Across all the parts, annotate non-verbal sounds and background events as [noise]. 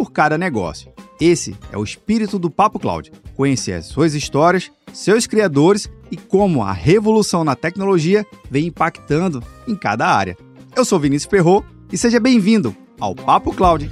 por cada negócio. Esse é o espírito do Papo Cloud. Conhecer as suas histórias, seus criadores e como a revolução na tecnologia vem impactando em cada área. Eu sou Vinícius Ferro e seja bem-vindo ao Papo Cloud.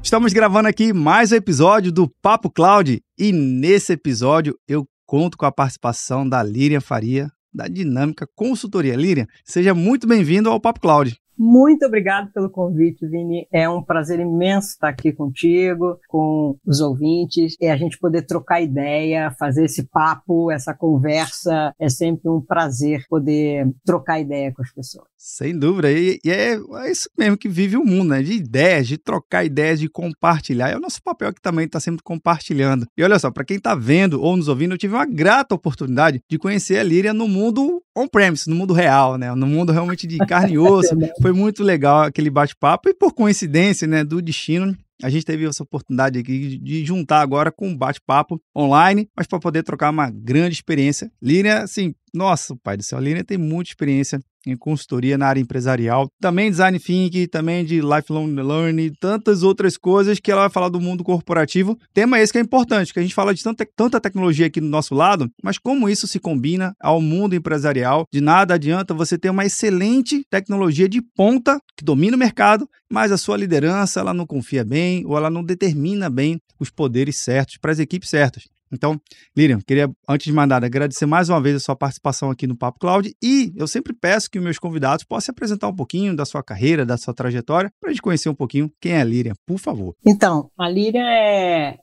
Estamos gravando aqui mais um episódio do Papo Cloud e nesse episódio eu conto com a participação da Líria Faria, da Dinâmica Consultoria. Líria, seja muito bem-vindo ao Papo Cloud. Muito obrigado pelo convite, Vini. É um prazer imenso estar aqui contigo, com os ouvintes, e a gente poder trocar ideia, fazer esse papo, essa conversa. É sempre um prazer poder trocar ideia com as pessoas. Sem dúvida. E, e é, é, isso mesmo que vive o mundo, né? De ideias, de trocar ideias, de compartilhar. É o nosso papel que também está sempre compartilhando. E olha só, para quem está vendo ou nos ouvindo, eu tive uma grata oportunidade de conhecer a Líria no mundo on-premise, no mundo real, né? No mundo realmente de carne e [laughs] osso. Foi muito legal aquele bate-papo e por coincidência, né, do destino, a gente teve essa oportunidade aqui de juntar agora com um bate-papo online, mas para poder trocar uma grande experiência. Línia, assim, nossa, pai do céu, a Línia tem muita experiência em consultoria na área empresarial, também design thinking, também de lifelong learning, tantas outras coisas que ela vai falar do mundo corporativo. Tema esse que é importante, que a gente fala de tanta, tanta tecnologia aqui do nosso lado, mas como isso se combina ao mundo empresarial. De nada adianta você ter uma excelente tecnologia de ponta que domina o mercado, mas a sua liderança ela não confia bem ou ela não determina bem os poderes certos para as equipes certas. Então, Lilian, queria, antes de mais nada, agradecer mais uma vez a sua participação aqui no Papo Cloud e eu sempre peço que os meus convidados possam apresentar um pouquinho da sua carreira, da sua trajetória, para a gente conhecer um pouquinho quem é a Lilian, por favor. Então, a Lilian é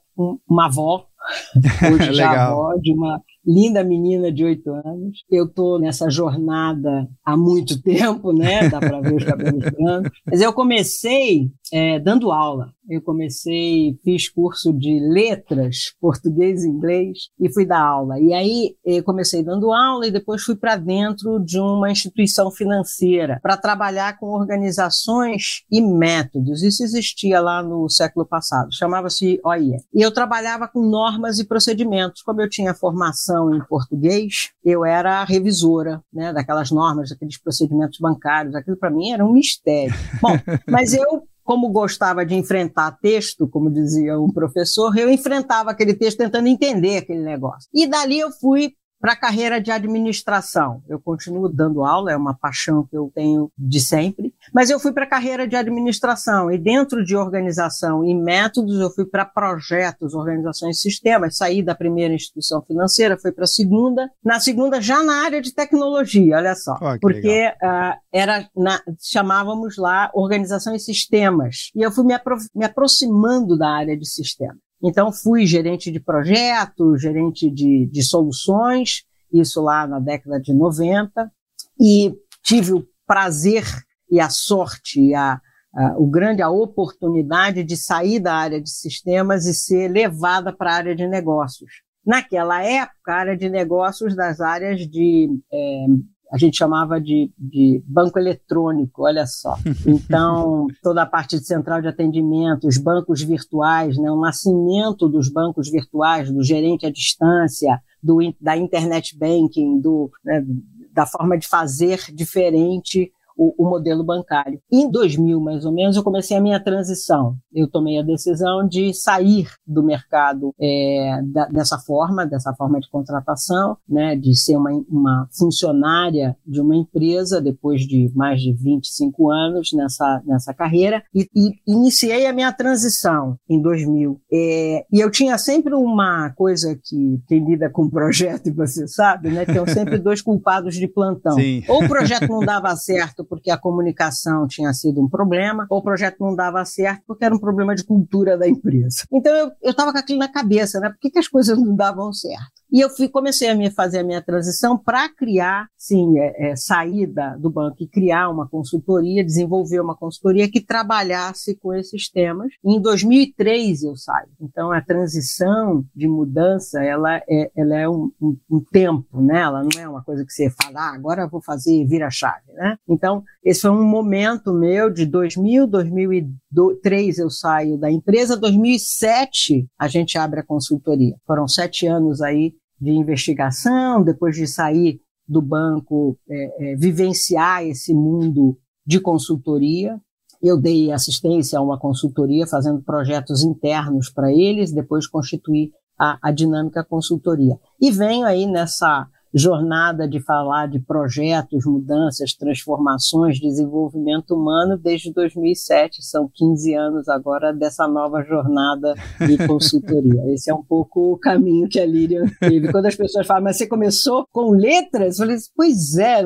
uma avó, [laughs] hoje já avó de uma linda menina de oito anos. Eu tô nessa jornada há muito [laughs] tempo, né? Dá para ver os cabelos brancos. Mas eu comecei é, dando aula. Eu comecei, fiz curso de letras, português e inglês, e fui dar aula. E aí eu comecei dando aula e depois fui para dentro de uma instituição financeira para trabalhar com organizações e métodos. Isso existia lá no século passado, chamava-se OIE. E eu trabalhava com normas e procedimentos. Como eu tinha formação em português, eu era revisora, né, daquelas normas, daqueles procedimentos bancários. Aquilo para mim era um mistério. [laughs] Bom, mas eu como gostava de enfrentar texto, como dizia um professor, eu enfrentava aquele texto tentando entender aquele negócio. E dali eu fui para a carreira de administração. Eu continuo dando aula, é uma paixão que eu tenho de sempre, mas eu fui para a carreira de administração e dentro de organização e métodos eu fui para projetos, organizações e sistemas. Saí da primeira instituição financeira, fui para a segunda, na segunda já na área de tecnologia, olha só, oh, porque uh, era na, chamávamos lá organização e sistemas e eu fui me, apro me aproximando da área de sistemas. Então, fui gerente de projetos, gerente de, de soluções, isso lá na década de 90, e tive o prazer e a sorte, e a, a, o grande a oportunidade de sair da área de sistemas e ser levada para a área de negócios. Naquela época, a área de negócios das áreas de é, a gente chamava de, de banco eletrônico, olha só. [laughs] Então, toda a parte de central de atendimento, os bancos virtuais, né, o nascimento dos bancos virtuais, do gerente à distância, do, da internet banking, do, né, da forma de fazer diferente o, o, modelo bancário. Em 2000, mais ou menos, eu comecei a minha transição. Eu tomei a decisão de sair do mercado é, da, dessa forma, dessa forma de contratação, né, de ser uma, uma funcionária de uma empresa depois de mais de 25 anos nessa, nessa carreira e, e iniciei a minha transição em 2000. É, e eu tinha sempre uma coisa que quem lida com projeto, e você sabe, né, tem sempre [laughs] dois culpados de plantão. Sim. Ou o projeto não dava certo porque a comunicação tinha sido um problema, ou o projeto não dava certo porque era um problema de cultura da empresa. Então eu estava com aquilo na cabeça, né? Por que, que as coisas não davam certo? E eu fui, comecei a me fazer a minha transição para criar, sim, é, é, sair da, do banco e criar uma consultoria, desenvolver uma consultoria que trabalhasse com esses temas. Em 2003 eu saio. Então a transição de mudança, ela é, ela é um, um, um tempo, né? Ela não é uma coisa que você fala, ah, agora vou fazer vira chave, né? Então esse foi um momento meu de 2000, 2003 eu saio da empresa, 2007 a gente abre a consultoria. Foram sete anos aí de investigação, depois de sair do banco, é, é, vivenciar esse mundo de consultoria. Eu dei assistência a uma consultoria, fazendo projetos internos para eles, depois constituí a, a dinâmica consultoria. E venho aí nessa jornada de falar de projetos, mudanças, transformações, desenvolvimento humano desde 2007. São 15 anos agora dessa nova jornada de [laughs] consultoria. Esse é um pouco o caminho que a Lilian teve. Quando as pessoas falam, mas você começou com letras? Eu falei, pois é.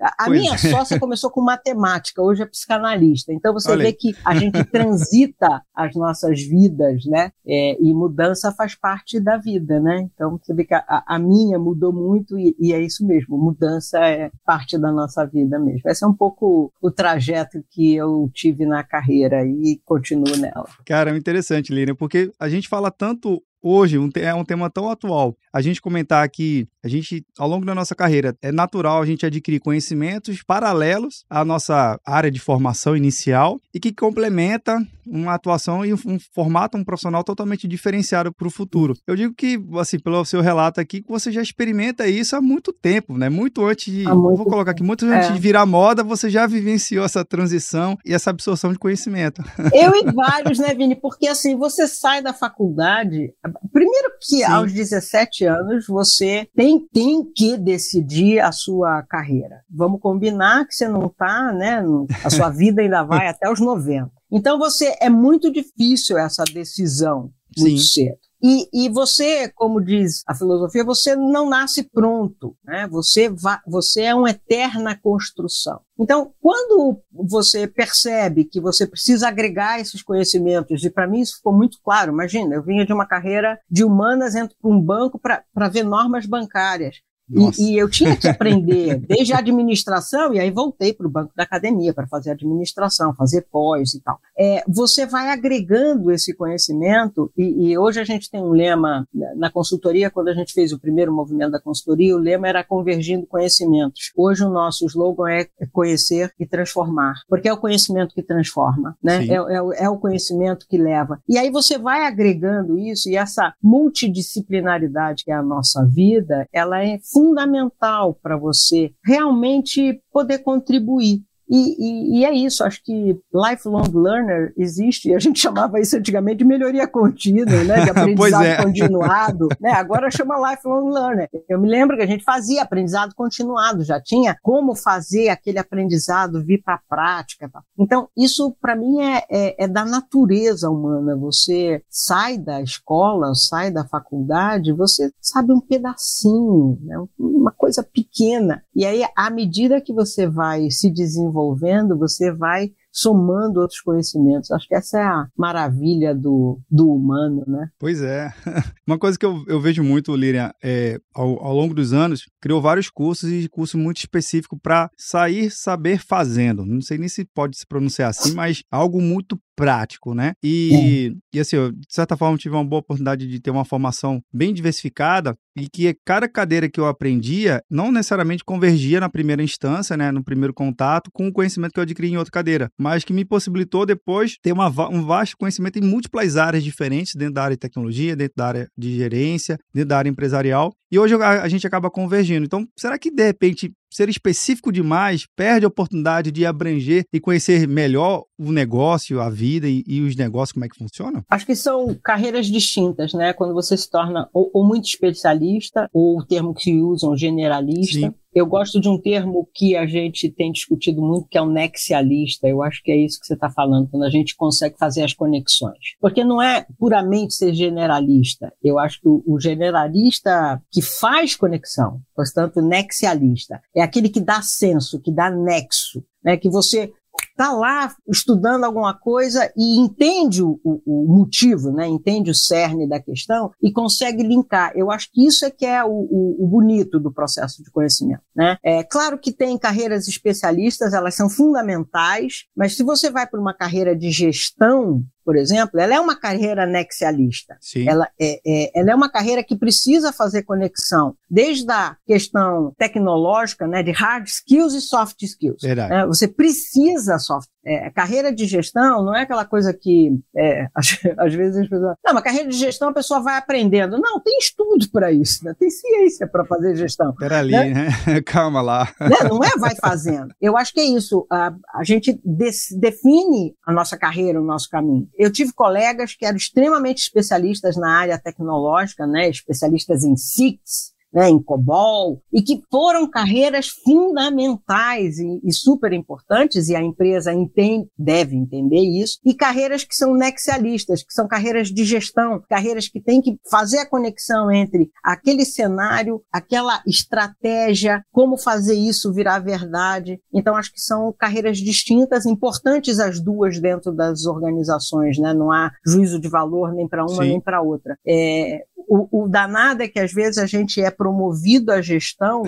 A pois minha é. sócia começou com matemática, hoje é psicanalista. Então você Olha vê que a gente transita as nossas vidas, né? É, e mudança faz parte da vida, né? Então você vê que a, a minha mudou muito e, e, é isso mesmo, mudança é parte da nossa vida mesmo. Esse é um pouco o trajeto que eu tive na carreira e continuo nela. Cara, é interessante, Lina, porque a gente fala tanto hoje um, é um tema tão atual. A gente comentar que a gente, ao longo da nossa carreira, é natural a gente adquirir conhecimentos paralelos à nossa área de formação inicial e que complementa uma atuação e um formato, um profissional totalmente diferenciado para o futuro. Eu digo que, assim, pelo seu relato aqui, que você já experimenta isso há muito tempo, né? Muito antes de. Muito vou colocar aqui, muito antes é. de virar moda, você já vivenciou essa transição e essa absorção de conhecimento. Eu e vários, né, Vini? Porque assim, você sai da faculdade. Primeiro que Sim. aos 17 anos você tem, tem que decidir a sua carreira. Vamos combinar que você não está, né? A sua vida ainda vai [laughs] até os 90. Então você é muito difícil essa decisão muito Sim. cedo. E, e, você, como diz a filosofia, você não nasce pronto, né? Você, va, você é uma eterna construção. Então, quando você percebe que você precisa agregar esses conhecimentos, e para mim isso ficou muito claro, imagina, eu vinha de uma carreira de humanas, entro para um banco para ver normas bancárias. E, e, eu tinha que aprender [laughs] desde a administração, e aí voltei para o banco da academia para fazer administração, fazer pós e tal. É, você vai agregando esse conhecimento, e, e, hoje a gente tem um lema na consultoria, quando a gente fez o primeiro movimento da consultoria, o lema era convergindo conhecimentos. Hoje o nosso slogan é conhecer e transformar, porque é o conhecimento que transforma, né? É, é, é o conhecimento que leva. E aí você vai agregando isso, e essa multidisciplinaridade que é a nossa vida, ela é fundamental para você realmente poder contribuir. E, e, e, é isso, acho que lifelong learner existe, a gente [laughs] chamava isso antigamente de melhoria contínua, né, de [laughs] aprendizado é. continuado, né, agora chama lifelong learner. Eu me lembro que a gente fazia aprendizado continuado, já tinha como fazer aquele aprendizado vir para a prática. Então, isso para mim é, é, é, da natureza humana, você sai da escola, sai da faculdade, você sabe um pedacinho, né, uma coisa pequena, e aí à medida que você vai se desenvolvendo, desenvolvendo, você vai somando outros conhecimentos. Acho que essa é a maravilha do, do humano, né? Pois é. [laughs] Uma coisa que eu, eu vejo muito, Lilian, é, ao, ao longo dos anos, criou vários cursos e cursos muito específicos para sair saber fazendo. Não sei nem se pode se pronunciar assim, mas algo muito prático, né? E, é. e assim, eu, de certa forma, tive uma boa oportunidade de ter uma formação bem diversificada e que cada cadeira que eu aprendia não necessariamente convergia na primeira instância, né, no primeiro contato, com o conhecimento que eu adquiri em outra cadeira, mas que me possibilitou depois ter uma, um vasto conhecimento em múltiplas áreas diferentes, dentro da área de tecnologia, dentro da área de gerência, dentro da área empresarial, e hoje a, a gente acaba convergindo. Então, será que de repente ser específico demais perde a oportunidade de abranger e conhecer melhor o negócio, a vida e, e, os negócios, como é que funcionam? Acho que são carreiras distintas, né? Quando você se torna ou, ou muito especialista, ou o termo que usam generalista. Sim. Eu gosto de um termo que a gente tem discutido muito, que é o nexialista. Eu acho que é isso que você está falando, quando a gente consegue fazer as conexões. Porque não é puramente ser generalista. Eu acho que o generalista que faz conexão, portanto, nexialista, é aquele que dá senso, que dá nexo, né? que você está lá estudando alguma coisa e entende o, o, motivo, né? entende o cerne da questão e consegue linkar. Eu acho que isso é que é o, o, o bonito do processo de conhecimento. Né? É claro que tem carreiras especialistas, elas são fundamentais, mas se você vai para uma carreira de gestão, por exemplo, ela é uma carreira nexialista. Sim. Ela, é, é, ela é uma carreira que precisa fazer conexão, desde a questão tecnológica, né, de hard skills e soft skills. Verdade. Você precisa soft é, carreira de gestão não é aquela coisa que, é, [laughs] às, às, vezes as pessoas. Não, mas carreira de gestão a pessoa vai aprendendo. Não, tem estudo para isso, né? tem ciência para fazer gestão. Pera ali, né? né? [laughs] Calma lá. Né? Não é vai fazendo. Eu acho que é isso. A, a gente define a nossa carreira, o nosso caminho. Eu tive colegas que eram extremamente especialistas na área tecnológica, né? especialistas em SIX, né, em COBOL, e que foram carreiras fundamentais e, e, super importantes, e a empresa entende, deve entender isso, e carreiras que são nexialistas, que são carreiras de gestão, carreiras que têm que fazer a conexão entre aquele cenário, aquela estratégia, como fazer isso virar verdade. Então, acho que são carreiras distintas, importantes as duas dentro das organizações, né? Não há juízo de valor nem para uma Sim. nem para outra. É, o, o danado é que às vezes a gente é promovido à gestão,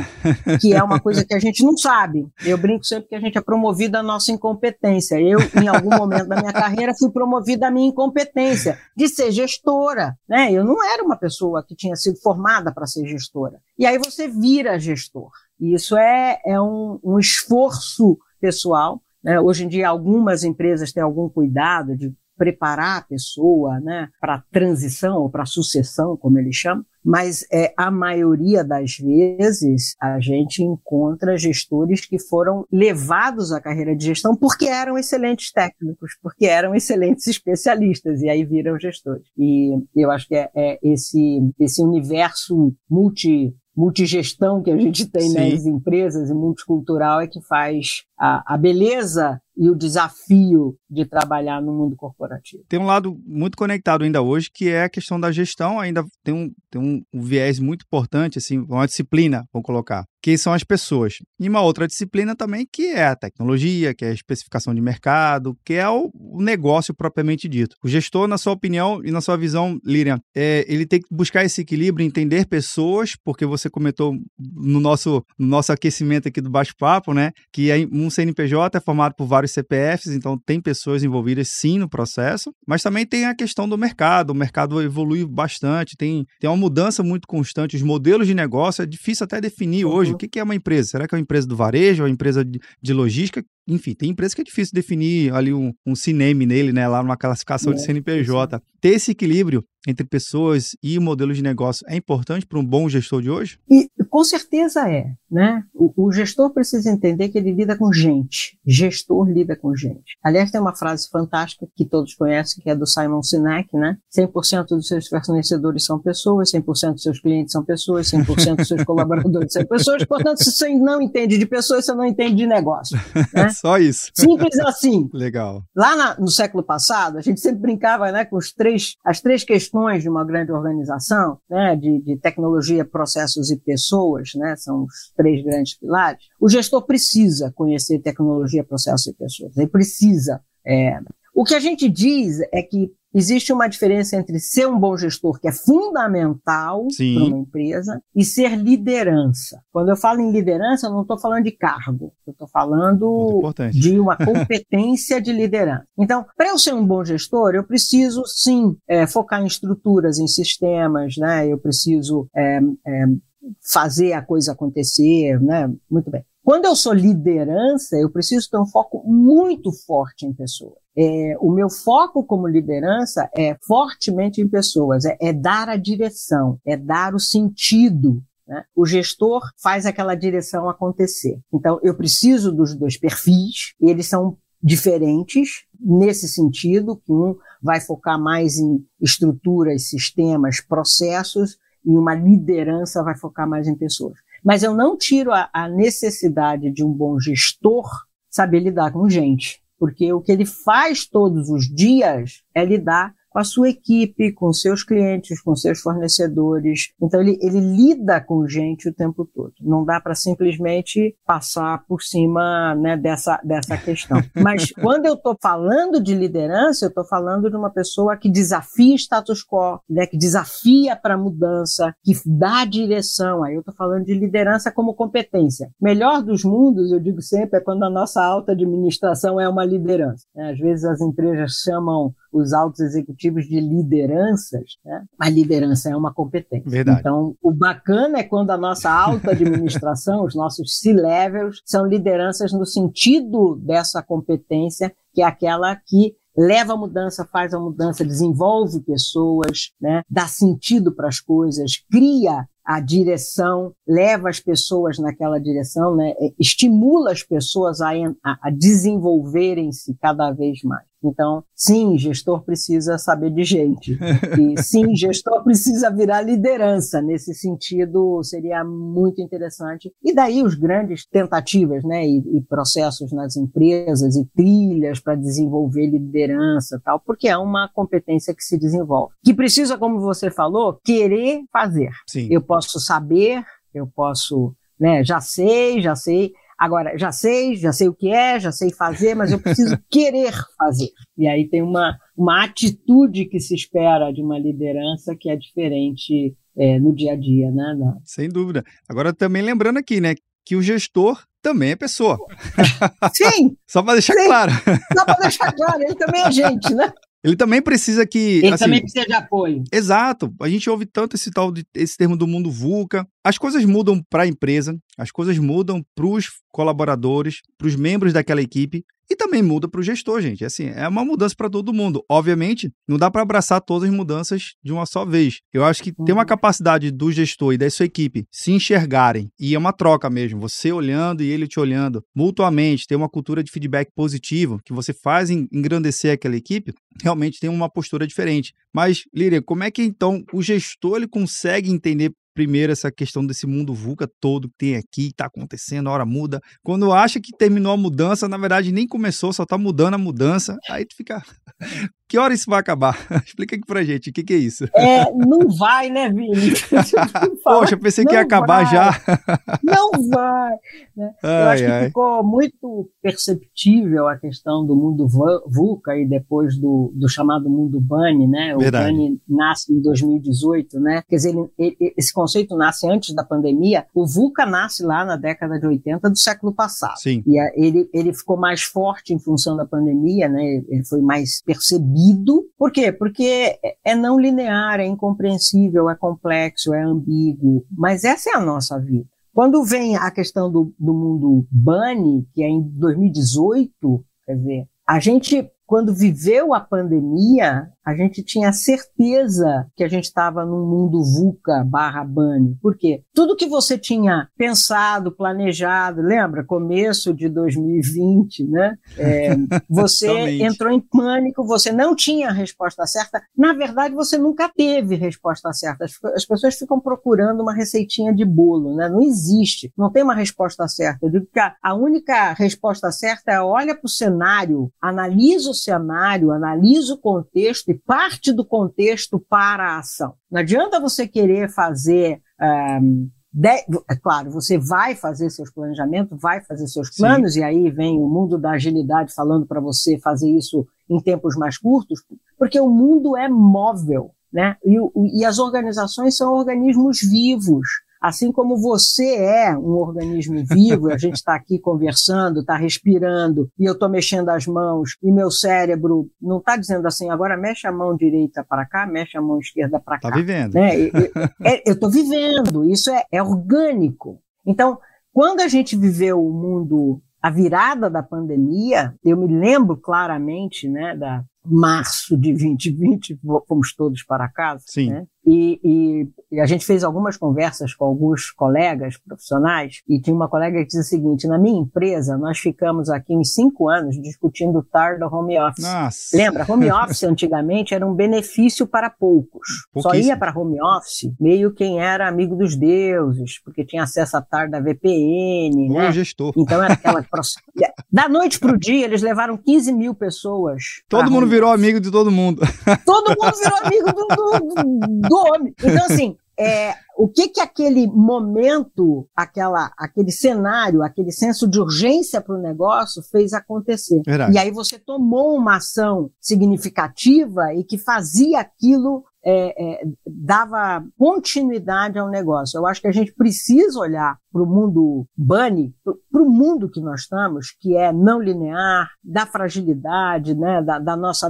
que é uma coisa que a gente não sabe. Eu brinco sempre que a gente é promovido à nossa incompetência. Eu, em algum momento da minha carreira, fui promovida à minha incompetência de ser gestora. Né? Eu não era uma pessoa que tinha sido formada para ser gestora. E aí você vira gestor. E isso é, é um, um esforço pessoal. Né? Hoje em dia, algumas empresas têm algum cuidado de preparar a pessoa né, para a transição ou para a sucessão, como ele chama, mas é, a maioria das vezes a gente encontra gestores que foram levados à carreira de gestão porque eram excelentes técnicos, porque eram excelentes especialistas, e aí viram gestores. E eu acho que é, é esse, esse universo multi multigestão que a gente tem Sim. nas empresas e multicultural é que faz a, a beleza e o desafio de trabalhar no mundo corporativo. Tem um lado muito conectado ainda hoje, que é a questão da gestão, ainda tem um, tem um, um viés muito importante, assim, uma disciplina, vou colocar, que são as pessoas. E uma outra disciplina também, que é a tecnologia, que é a especificação de mercado, que é o, o negócio propriamente dito. O gestor, na sua opinião e na sua visão, Lilian, é, ele tem que buscar esse equilíbrio, entender pessoas, porque você comentou no nosso, no nosso aquecimento aqui do bate-papo, né, que um CNPJ é formado por vários vários CPFs, então tem pessoas envolvidas sim no processo, mas também tem a questão do mercado. O mercado evolui bastante, tem, tem uma mudança muito constante. Os modelos de negócio é difícil até definir uhum. hoje. O que é uma empresa? Será que é uma empresa do varejo, uma empresa de, de logística? Enfim, tem empresa que é difícil definir ali um, um cinema nele, né, lá numa classificação é, de CNPJ. Ter esse equilíbrio entre pessoas e modelo de negócio é importante para um bom gestor de hoje? E com certeza é, né? O, o, gestor precisa entender que ele lida com gente. Gestor lida com gente. Aliás, tem uma frase fantástica que todos conhecem, que é do Simon Sinek, né? 100% dos seus fornecedores são pessoas, 100% dos seus clientes são pessoas, 100% dos seus [laughs] colaboradores são pessoas. Portanto, se você não entende de pessoas, você não entende de negócio. Né? Só isso. Simples assim. [laughs] Legal. Lá na, no século passado, a gente sempre brincava né, com os três, as três questões de uma grande organização, né, de, de tecnologia, processos e pessoas, né, são os três grandes pilares. O gestor precisa conhecer tecnologia, processos e pessoas. Ele precisa. É... O que a gente diz é que Existe uma diferença entre ser um bom gestor, que é fundamental para uma empresa, e ser liderança. Quando eu falo em liderança, eu não estou falando de cargo, eu estou falando de uma competência de liderança. Então, para eu ser um bom gestor, eu preciso sim é, focar em estruturas, em sistemas, né? Eu preciso é, é, fazer a coisa acontecer, né? Muito bem. Quando eu sou liderança, eu preciso ter um foco muito forte em pessoas. É, o meu foco como liderança é fortemente em pessoas, é, é dar a direção, é dar o sentido. Né? O gestor faz aquela direção acontecer. Então, eu preciso dos dois perfis, eles são diferentes nesse sentido, que um vai focar mais em estruturas, sistemas, processos, e uma liderança vai focar mais em pessoas. Mas eu não tiro a, a necessidade de um bom gestor saber lidar com gente porque o que ele faz todos os dias é lidar com a sua equipe, com seus clientes, com seus fornecedores. Então ele, ele lida com gente o tempo todo. Não dá para simplesmente passar por cima né, dessa, dessa questão. [laughs] Mas quando eu estou falando de liderança, eu estou falando de uma pessoa que desafia status quo, né, que desafia para mudança, que dá direção. Aí eu estou falando de liderança como competência. Melhor dos mundos, eu digo sempre, é quando a nossa alta administração é uma liderança. Né? Às vezes as empresas chamam os altos executivos de lideranças, né? mas liderança é uma competência. Verdade. Então, o bacana é quando a nossa alta administração, [laughs] os nossos C-levels, são lideranças no sentido dessa competência, que é aquela que leva a mudança, faz a mudança, desenvolve pessoas, né? dá sentido para as coisas, cria a direção, leva as pessoas naquela direção, né? estimula as pessoas a, a, a desenvolverem-se cada vez mais. Então, sim, gestor precisa saber de gente. E sim, [laughs] gestor precisa virar liderança. Nesse sentido, seria muito interessante. E daí os grandes tentativas, né, e, e processos nas empresas e trilhas para desenvolver liderança, tal, porque é uma competência que se desenvolve. Que precisa, como você falou, querer fazer. Sim. Eu posso saber, eu posso, né, já sei, já sei Agora, já sei, já sei o que é, já sei fazer, mas eu preciso [laughs] querer fazer. E aí tem uma, uma atitude que se espera de uma liderança que é diferente é, no dia a dia, né? Sem dúvida. Agora, também lembrando aqui, né, que o gestor também é pessoa. Sim! [laughs] Só para deixar sim. claro. Só para deixar claro, ele também é gente, né? Ele também precisa que. Ele assim, também precisa de apoio. Exato. A gente ouve tanto esse tal de, esse termo do mundo VUCA. As coisas mudam para a empresa, as coisas mudam para os colaboradores, para os membros daquela equipe e também muda para o gestor, gente. Assim, é uma mudança para todo mundo. Obviamente, não dá para abraçar todas as mudanças de uma só vez. Eu acho que tem uma uhum. capacidade do gestor e da sua equipe se enxergarem e é uma troca mesmo. Você olhando e ele te olhando mutuamente, ter uma cultura de feedback positivo que você faz engrandecer aquela equipe. Realmente tem uma postura diferente. Mas, Líria, como é que então o gestor ele consegue entender primeiro essa questão desse mundo VUCA todo que tem aqui, está acontecendo, a hora muda. Quando acha que terminou a mudança, na verdade nem começou, só está mudando a mudança, aí tu fica. Que hora isso vai acabar? [laughs] Explica aqui pra gente, o que, que é isso? É, não vai, né, Vini? [laughs] [laughs] Poxa, pensei que ia acabar vai. já. Não vai. Né? Ai, Eu acho que ai. ficou muito perceptível a questão do mundo VUCA e depois do, do chamado mundo BANI, né? O BANI nasce em 2018, né? Quer dizer, ele, ele, esse conceito nasce antes da pandemia. O VUCA nasce lá na década de 80 do século passado. Sim. E ele, ele ficou mais forte em função da pandemia, né? Ele foi mais percebido. Por quê? Porque é não linear, é incompreensível, é complexo, é ambíguo. Mas essa é a nossa vida. Quando vem a questão do, do mundo Bunny, que é em 2018, quer dizer, a gente, quando viveu a pandemia, a gente tinha certeza que a gente estava num mundo VUCA barra BANI. Por quê? Tudo que você tinha pensado, planejado, lembra? Começo de 2020, né? É, [laughs] você entrou em pânico, você não tinha a resposta certa. Na verdade, você nunca teve resposta certa. As, as pessoas ficam procurando uma receitinha de bolo, né? Não existe. Não tem uma resposta certa. Eu digo que a, a única resposta certa é olha para o cenário, analisa o cenário, analisa o contexto parte do contexto para a ação. Não adianta você querer fazer. Um, de, é claro, você vai fazer seus planejamentos, vai fazer seus planos, Sim. e aí vem o mundo da agilidade falando para você fazer isso em tempos mais curtos, porque o mundo é móvel, né? E, e as organizações são organismos vivos. Assim como você é um organismo vivo, a gente está aqui conversando, está respirando, e eu estou mexendo as mãos, e meu cérebro não está dizendo assim, agora mexe a mão direita para cá, mexe a mão esquerda para tá cá. Está vivendo. Né? eu estou vivendo, isso é, é orgânico. Então, quando a gente viveu o mundo, a virada da pandemia, eu me lembro claramente, né, da março de 2020, fomos todos para casa, Sim. né? E, e, e, a gente fez algumas conversas com alguns colegas profissionais e tinha uma colega que dizia o seguinte, na minha empresa nós ficamos aqui uns cinco anos discutindo o TAR do home office. Nossa. Lembra? Home office [laughs] antigamente era um benefício para poucos. Só ia para home office meio quem era amigo dos deuses, porque tinha acesso a TAR da VPN, né? gestor. Então era aquela... [laughs] da noite para o dia eles levaram 15 mil pessoas. Todo mundo virou amigo de todo mundo. Todo mundo virou amigo do, do, do homem. Então, assim, [laughs] é, o que que aquele momento, aquela, aquele cenário, aquele senso de urgência para o negócio fez acontecer. Verdade. E aí você tomou uma ação significativa e que fazia aquilo é, é, dava continuidade ao negócio. Eu acho que a gente precisa olhar para o mundo bunny, para o mundo que nós estamos, que é não linear, da fragilidade, né, da, da nossa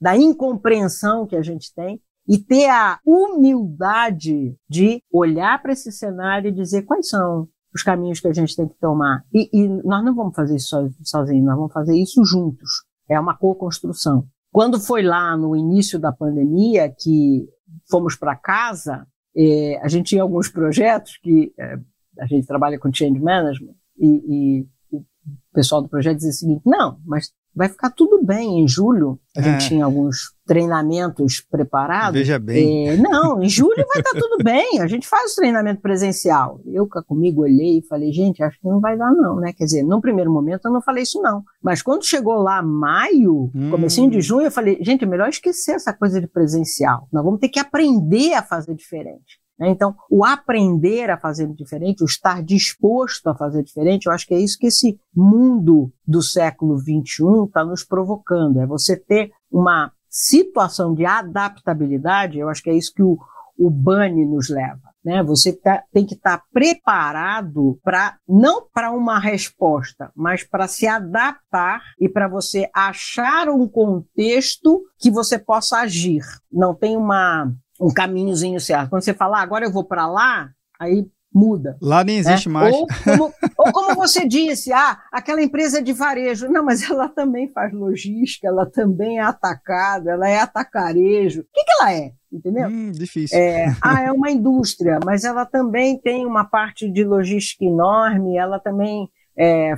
da incompreensão que a gente tem, e ter a humildade de olhar para esse cenário e dizer quais são os caminhos que a gente tem que tomar. E, e nós não vamos fazer isso sozinhos, nós vamos fazer isso juntos. É uma co-construção. Quando foi lá no início da pandemia que fomos para casa, eh, a gente tinha alguns projetos que eh, a gente trabalha com change management e, e o pessoal do projeto dizia o seguinte: não, mas vai ficar tudo bem. Em julho, a gente é. tinha alguns treinamentos preparados. Veja bem. É, não, em julho vai estar tudo bem. A gente faz o treinamento presencial. Eu comigo olhei e falei, gente, acho que não vai dar não, né? Quer dizer, no primeiro momento eu não falei isso não. Mas quando chegou lá maio, hum. comecinho de junho, eu falei, gente, é melhor esquecer essa coisa de presencial. Nós vamos ter que aprender a fazer diferente. Né? Então, o aprender a fazer diferente, o estar disposto a fazer diferente, eu acho que é isso que esse mundo do século XXI está nos provocando. É você ter uma situação de adaptabilidade, eu acho que é isso que o, o BANI nos leva. Né? Você tá, tem que estar tá preparado para não para uma resposta, mas para se adaptar e para você achar um contexto que você possa agir. Não tem uma um caminhozinho certo. Quando você fala, ah, agora eu vou para lá, aí muda. Lá nem existe né? mais. Ou como, ou como, você disse, ah, aquela empresa é de varejo. Não, mas ela também faz logística, ela também é atacado, ela é atacarejo. O que, que ela é? Entendeu? Hum, difícil. É, ah, é uma indústria, mas ela também tem uma parte de logística enorme, ela também. É,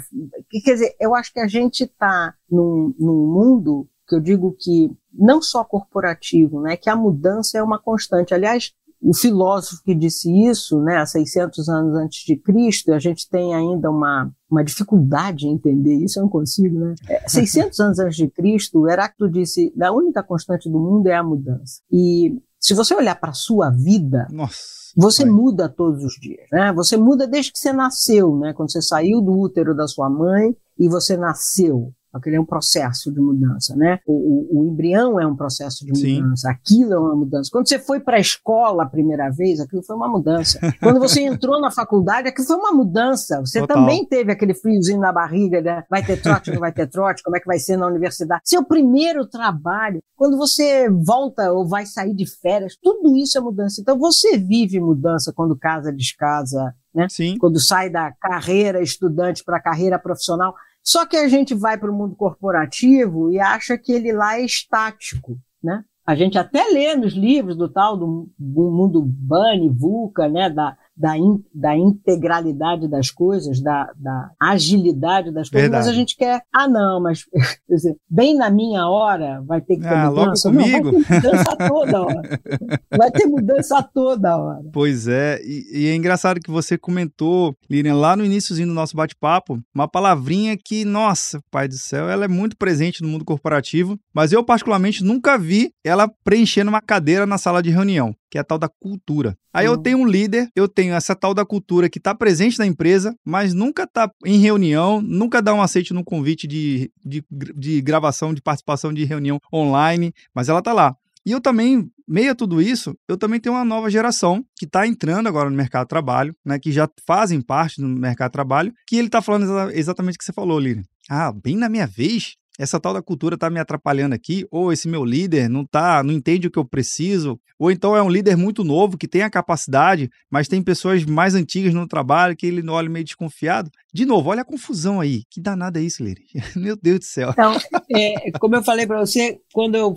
quer dizer, eu acho que a gente está num, num mundo que eu digo que não só corporativo, né, que a mudança é uma constante. Aliás, o filósofo que disse isso, né, há 600 anos antes de Cristo, a gente tem ainda uma, uma dificuldade em entender isso, eu não consigo, né? É, [laughs] 600 anos antes de Cristo, Heráclito disse, a única constante do mundo é a mudança. E se você olhar para a sua vida, Nossa, você muda todos os dias, né? Você muda desde que você nasceu, né? Quando você saiu do útero da sua mãe e você nasceu. Aquele é um processo de mudança, né? O, o, o embrião é um processo de mudança, Sim. aquilo é uma mudança. Quando você foi para a escola a primeira vez, aquilo foi uma mudança. [laughs] Quando você entrou na faculdade, aquilo foi uma mudança. Você Total. também teve aquele friozinho na barriga, né? Vai ter trote, não vai ter trote, como é que vai ser na universidade? Seu primeiro trabalho, quando você volta ou vai sair de férias, tudo isso é mudança. Então você vive mudança quando casa, descasa, né? Sim. Quando sai da carreira estudante para a carreira profissional. Só que a gente vai para o mundo corporativo e acha que ele lá é estático, né? A gente até lê nos livros do tal do, do mundo Bunny, VUCA, né, da, da, in, da integralidade das coisas, da, da agilidade das coisas, Verdade. mas a gente quer, ah, não, mas [laughs] dizer, bem na minha hora vai ter que ter ah, mudança. Logo comigo. Não, vai ter mudança toda hora. [laughs] Vai ter mudança toda hora. Pois é, e, e é engraçado que você comentou, Lilian, lá no iníciozinho do nosso bate-papo, uma palavrinha que, nossa, pai do céu, ela é muito presente no mundo corporativo, mas eu particularmente nunca vi ela preenchendo uma cadeira na sala de reunião que é a tal da cultura. Aí uhum. eu tenho um líder, eu tenho essa tal da cultura que está presente na empresa, mas nunca está em reunião, nunca dá um aceite no convite de, de, de gravação, de participação de reunião online, mas ela está lá. E eu também, meio a tudo isso, eu também tenho uma nova geração que está entrando agora no mercado de trabalho, né, que já fazem parte do mercado de trabalho, que ele está falando exatamente o que você falou, Lili. Ah, bem na minha vez, essa tal da cultura tá me atrapalhando aqui, ou esse meu líder não tá, não entende o que eu preciso, ou então é um líder muito novo que tem a capacidade, mas tem pessoas mais antigas no trabalho que ele não olha meio desconfiado. De novo, olha a confusão aí. Que danada é isso, Liri? [laughs] Meu Deus do céu. Então, é, como eu falei para você, quando eu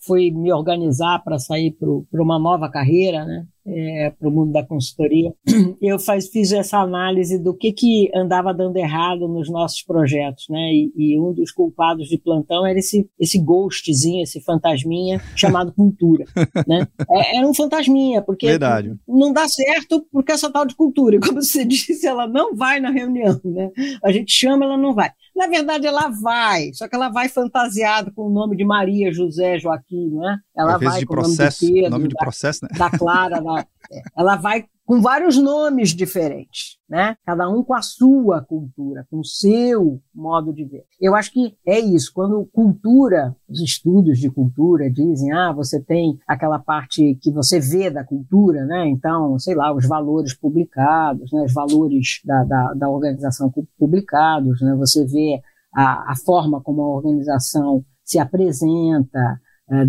fui me organizar para sair para uma nova carreira, né? É, para o mundo da consultoria, [clears throat] eu faz, fiz essa análise do que, que andava dando errado nos nossos projetos, né? E, e, um dos culpados de plantão era esse, esse ghostzinho, esse fantasminha chamado cultura, [laughs] né? É, era um fantasminha, porque Verdade. não dá certo porque essa tal de cultura, e como você [laughs] disse, ela não vai na reunião, né? A gente chama, ela não vai. Na verdade, ela vai, só que ela vai fantasiada com o nome de Maria, José, Joaquim, né? Ela vai de com processo, o nome, de Pedro, nome de da, processo, né? da Clara, da, [laughs] é, ela vai com vários nomes diferentes, né? Cada um com a sua cultura, com o seu modo de ver. Eu acho que é isso. Quando cultura, os estudos de cultura dizem, ah, você tem aquela parte que você vê da cultura, né? Então, sei lá, os valores publicados, né? Os valores da, da, da organização publicados, né? Você vê a, a forma como a organização se apresenta,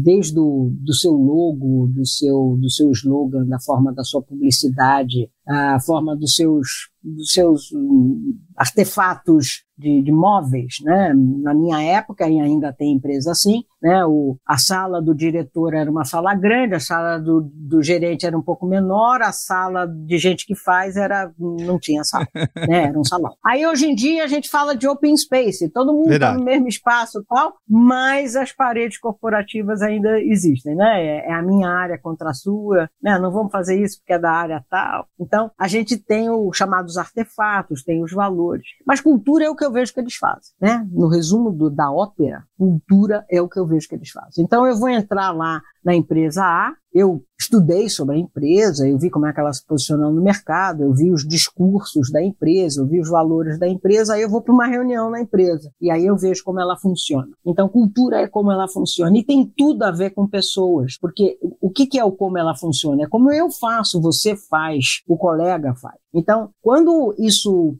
desde o do seu logo, do seu, do seu slogan, da forma da sua publicidade, a forma dos seus, dos seus hum, artefatos de, de, móveis, né? Na minha época, e ainda tem empresa assim, né? O, a sala do diretor era uma sala grande, a sala do, do gerente era um pouco menor, a sala de gente que faz era não tinha sala, [laughs] né? Era um salão. Aí hoje em dia a gente fala de open space, todo mundo está no mesmo espaço e tal, mas as paredes corporativas ainda existem, né? É, é, a minha área contra a sua, né? Não vamos fazer isso porque é da área tal. Então a gente tem os chamados artefatos, tem os valores, mas cultura é o que eu vejo que eles fazem, né? No resumo do, da ópera, cultura é o que eu vejo que eles fazem. Então eu vou entrar lá na empresa A, eu estudei sobre a empresa, eu vi como é que ela se posiciona no mercado, eu vi os discursos da empresa, eu vi os valores da empresa, aí eu vou para uma reunião na empresa e aí eu vejo como ela funciona. Então, cultura é como ela funciona e tem tudo a ver com pessoas, porque o que, que é o como ela funciona? É como eu faço, você faz, o colega faz. Então, quando isso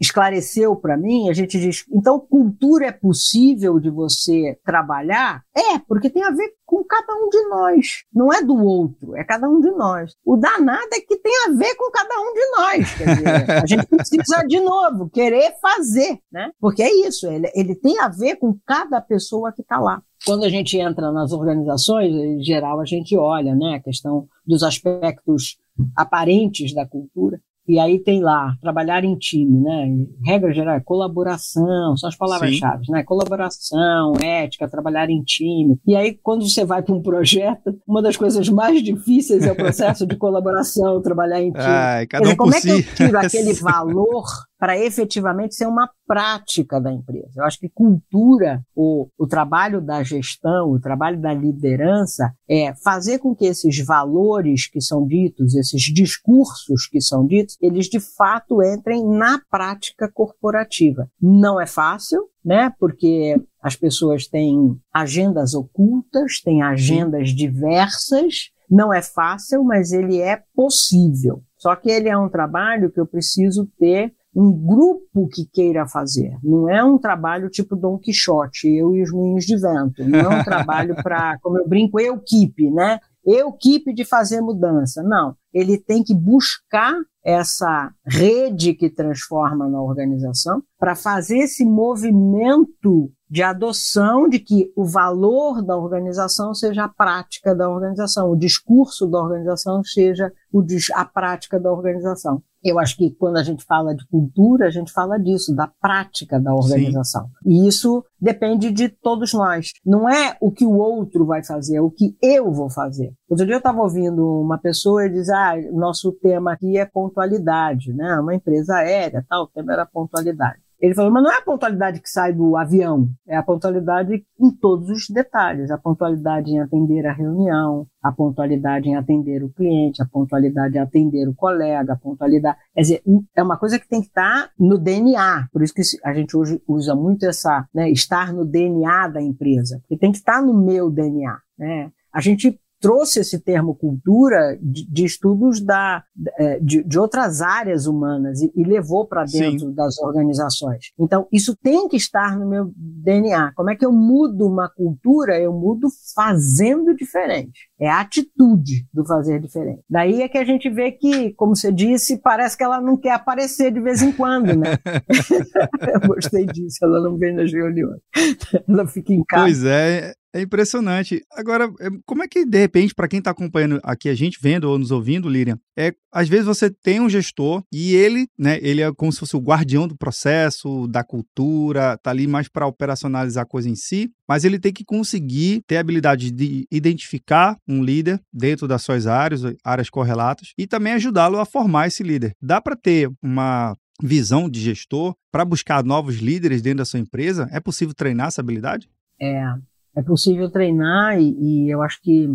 esclareceu para mim, a gente diz, então cultura é possível de você trabalhar? É, porque tem a ver com cada um de nós. Não é do outro, é cada um de nós. O danado é que tem a ver com cada um de nós. Quer dizer, a gente precisa, de novo, querer fazer, né? Porque é isso, ele, ele tem a ver com cada pessoa que está lá quando a gente entra nas organizações, em geral a gente olha, né, a questão dos aspectos aparentes da cultura. E aí tem lá, trabalhar em time, né? Regra geral, colaboração, são as palavras-chave, né? Colaboração, ética, trabalhar em time. E aí, quando você vai para um projeto, uma das coisas mais difíceis é o processo de colaboração, trabalhar em time. Ai, cada dizer, um como é que eu tiro aquele [laughs] valor para efetivamente ser uma prática da empresa. Eu acho que cultura, o, o trabalho da gestão, o trabalho da liderança, é fazer com que esses valores que são ditos, esses discursos que são ditos, eles de fato entrem na prática corporativa. Não é fácil, né? Porque as pessoas têm agendas ocultas, têm agendas diversas. Não é fácil, mas ele é possível. Só que ele é um trabalho que eu preciso ter um grupo que queira fazer. Não é um trabalho tipo Dom Quixote, eu e os moinhos de vento. Não é um trabalho para, [laughs] como eu brinco, eu equipe, né? Eu equipe de fazer mudança. Não. Ele tem que buscar essa rede que transforma na organização para fazer esse movimento de adoção de que o valor da organização seja a prática da organização, o discurso da organização seja o, a prática da organização. Eu acho que quando a gente fala de cultura, a gente fala disso, da prática da organização. Sim. E isso depende de todos nós. Não é o que o outro vai fazer, é o que eu vou fazer. Outro dia eu estava ouvindo uma pessoa dizer, ah, nosso tema aqui é pontualidade, né? Uma empresa aérea, tal, o tema era pontualidade. Ele falou, mas não é a pontualidade que sai do avião, é a pontualidade em todos os detalhes. A pontualidade em atender a reunião, a pontualidade em atender o cliente, a pontualidade em atender o colega, a pontualidade. Quer dizer, é uma coisa que tem que estar no DNA. Por isso que a gente hoje usa muito essa, né, estar no DNA da empresa. Porque tem que estar no meu DNA. Né? A gente trouxe esse termo cultura de, de estudos da, é, de, de, outras áreas humanas e, e levou para dentro Sim. das organizações. Então, isso tem que estar no meu DNA. Como é que eu mudo uma cultura? Eu mudo fazendo diferente. É a atitude do fazer diferente. Daí é que a gente vê que, como você disse, parece que ela não quer aparecer de vez em quando, né? [laughs] [laughs] eu gostei disso, ela não vem nas reuniões. ela fica em casa. Pois é, É impressionante. Agora, é, como é que, de repente, para quem está acompanhando aqui a gente, vendo ou nos ouvindo, Lilian, é, às vezes você tem um gestor e ele, né, ele é como se fosse o guardião do processo, da cultura, tá ali mais para operacionalizar a coisa em si, mas ele tem que conseguir ter a habilidade de identificar um líder dentro das suas áreas, áreas correlatas, e também ajudá-lo a formar esse líder. Dá para ter uma visão de gestor para buscar novos líderes dentro da sua empresa? É possível treinar essa habilidade? É, é possível treinar e, e eu acho que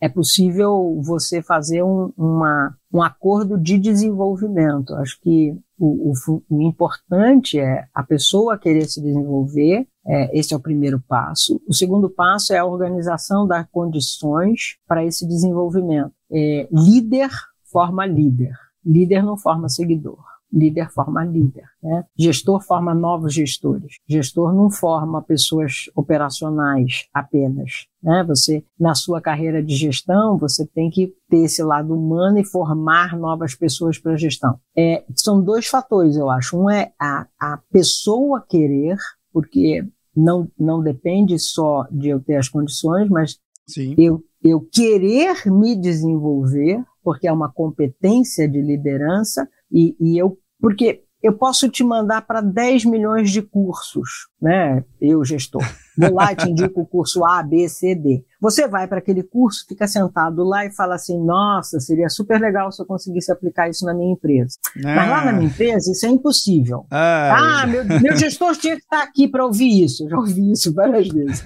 é possível você fazer um, uma, um acordo de desenvolvimento. Acho que o, o, o, importante é a pessoa querer se desenvolver, é, esse é o primeiro passo. O segundo passo é a organização das condições para esse desenvolvimento. É, líder forma líder, líder não forma seguidor líder forma líder. Né? Gestor forma novos gestores. Gestor não forma pessoas operacionais apenas. Né? Você, na sua carreira de gestão, você tem que ter esse lado humano e formar novas pessoas para a gestão. É, são dois fatores, eu acho. Um é a, a pessoa querer, porque não, não depende só de eu ter as condições, mas Sim. Eu, eu querer me desenvolver, porque é uma competência de liderança, e, e eu porque eu posso te mandar para 10 milhões de cursos, né? Eu, gestor. Vou lá e te indico o curso A, B, C, D. Você vai para aquele curso, fica sentado lá e fala assim: nossa, seria super legal se eu conseguisse aplicar isso na minha empresa. Ah. Mas lá na minha empresa, isso é impossível. Ah, ah meu, meu gestor tinha que estar aqui para ouvir isso. Eu já ouvi isso várias vezes.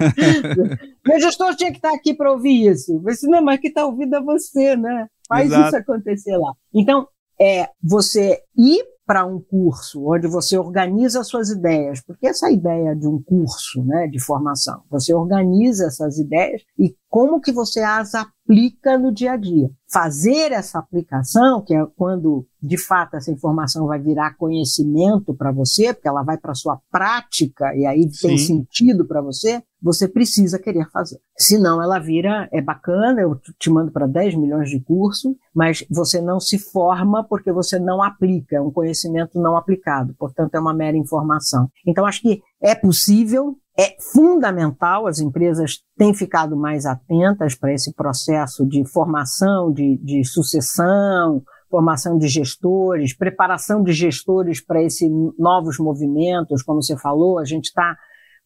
[laughs] meu gestor tinha que estar aqui para ouvir isso. Eu disse, não, mas que está ouvindo é você, né? Faz Exato. isso acontecer lá. Então, é você ir para um curso onde você organiza suas ideias, porque essa ideia de um curso, né, de formação, você organiza essas ideias e como que você as aplica no dia a dia. Fazer essa aplicação, que é quando de fato essa informação vai virar conhecimento para você, porque ela vai para sua prática e aí Sim. tem sentido para você, você precisa querer fazer. Senão ela vira, é bacana, eu te mando para 10 milhões de cursos, mas você não se forma porque você não aplica, é um conhecimento não aplicado, portanto é uma mera informação. Então acho que é possível, é fundamental, as empresas têm ficado mais atentas para esse processo de formação, de, de sucessão, formação de gestores, preparação de gestores para esses novos movimentos, como você falou, a gente está,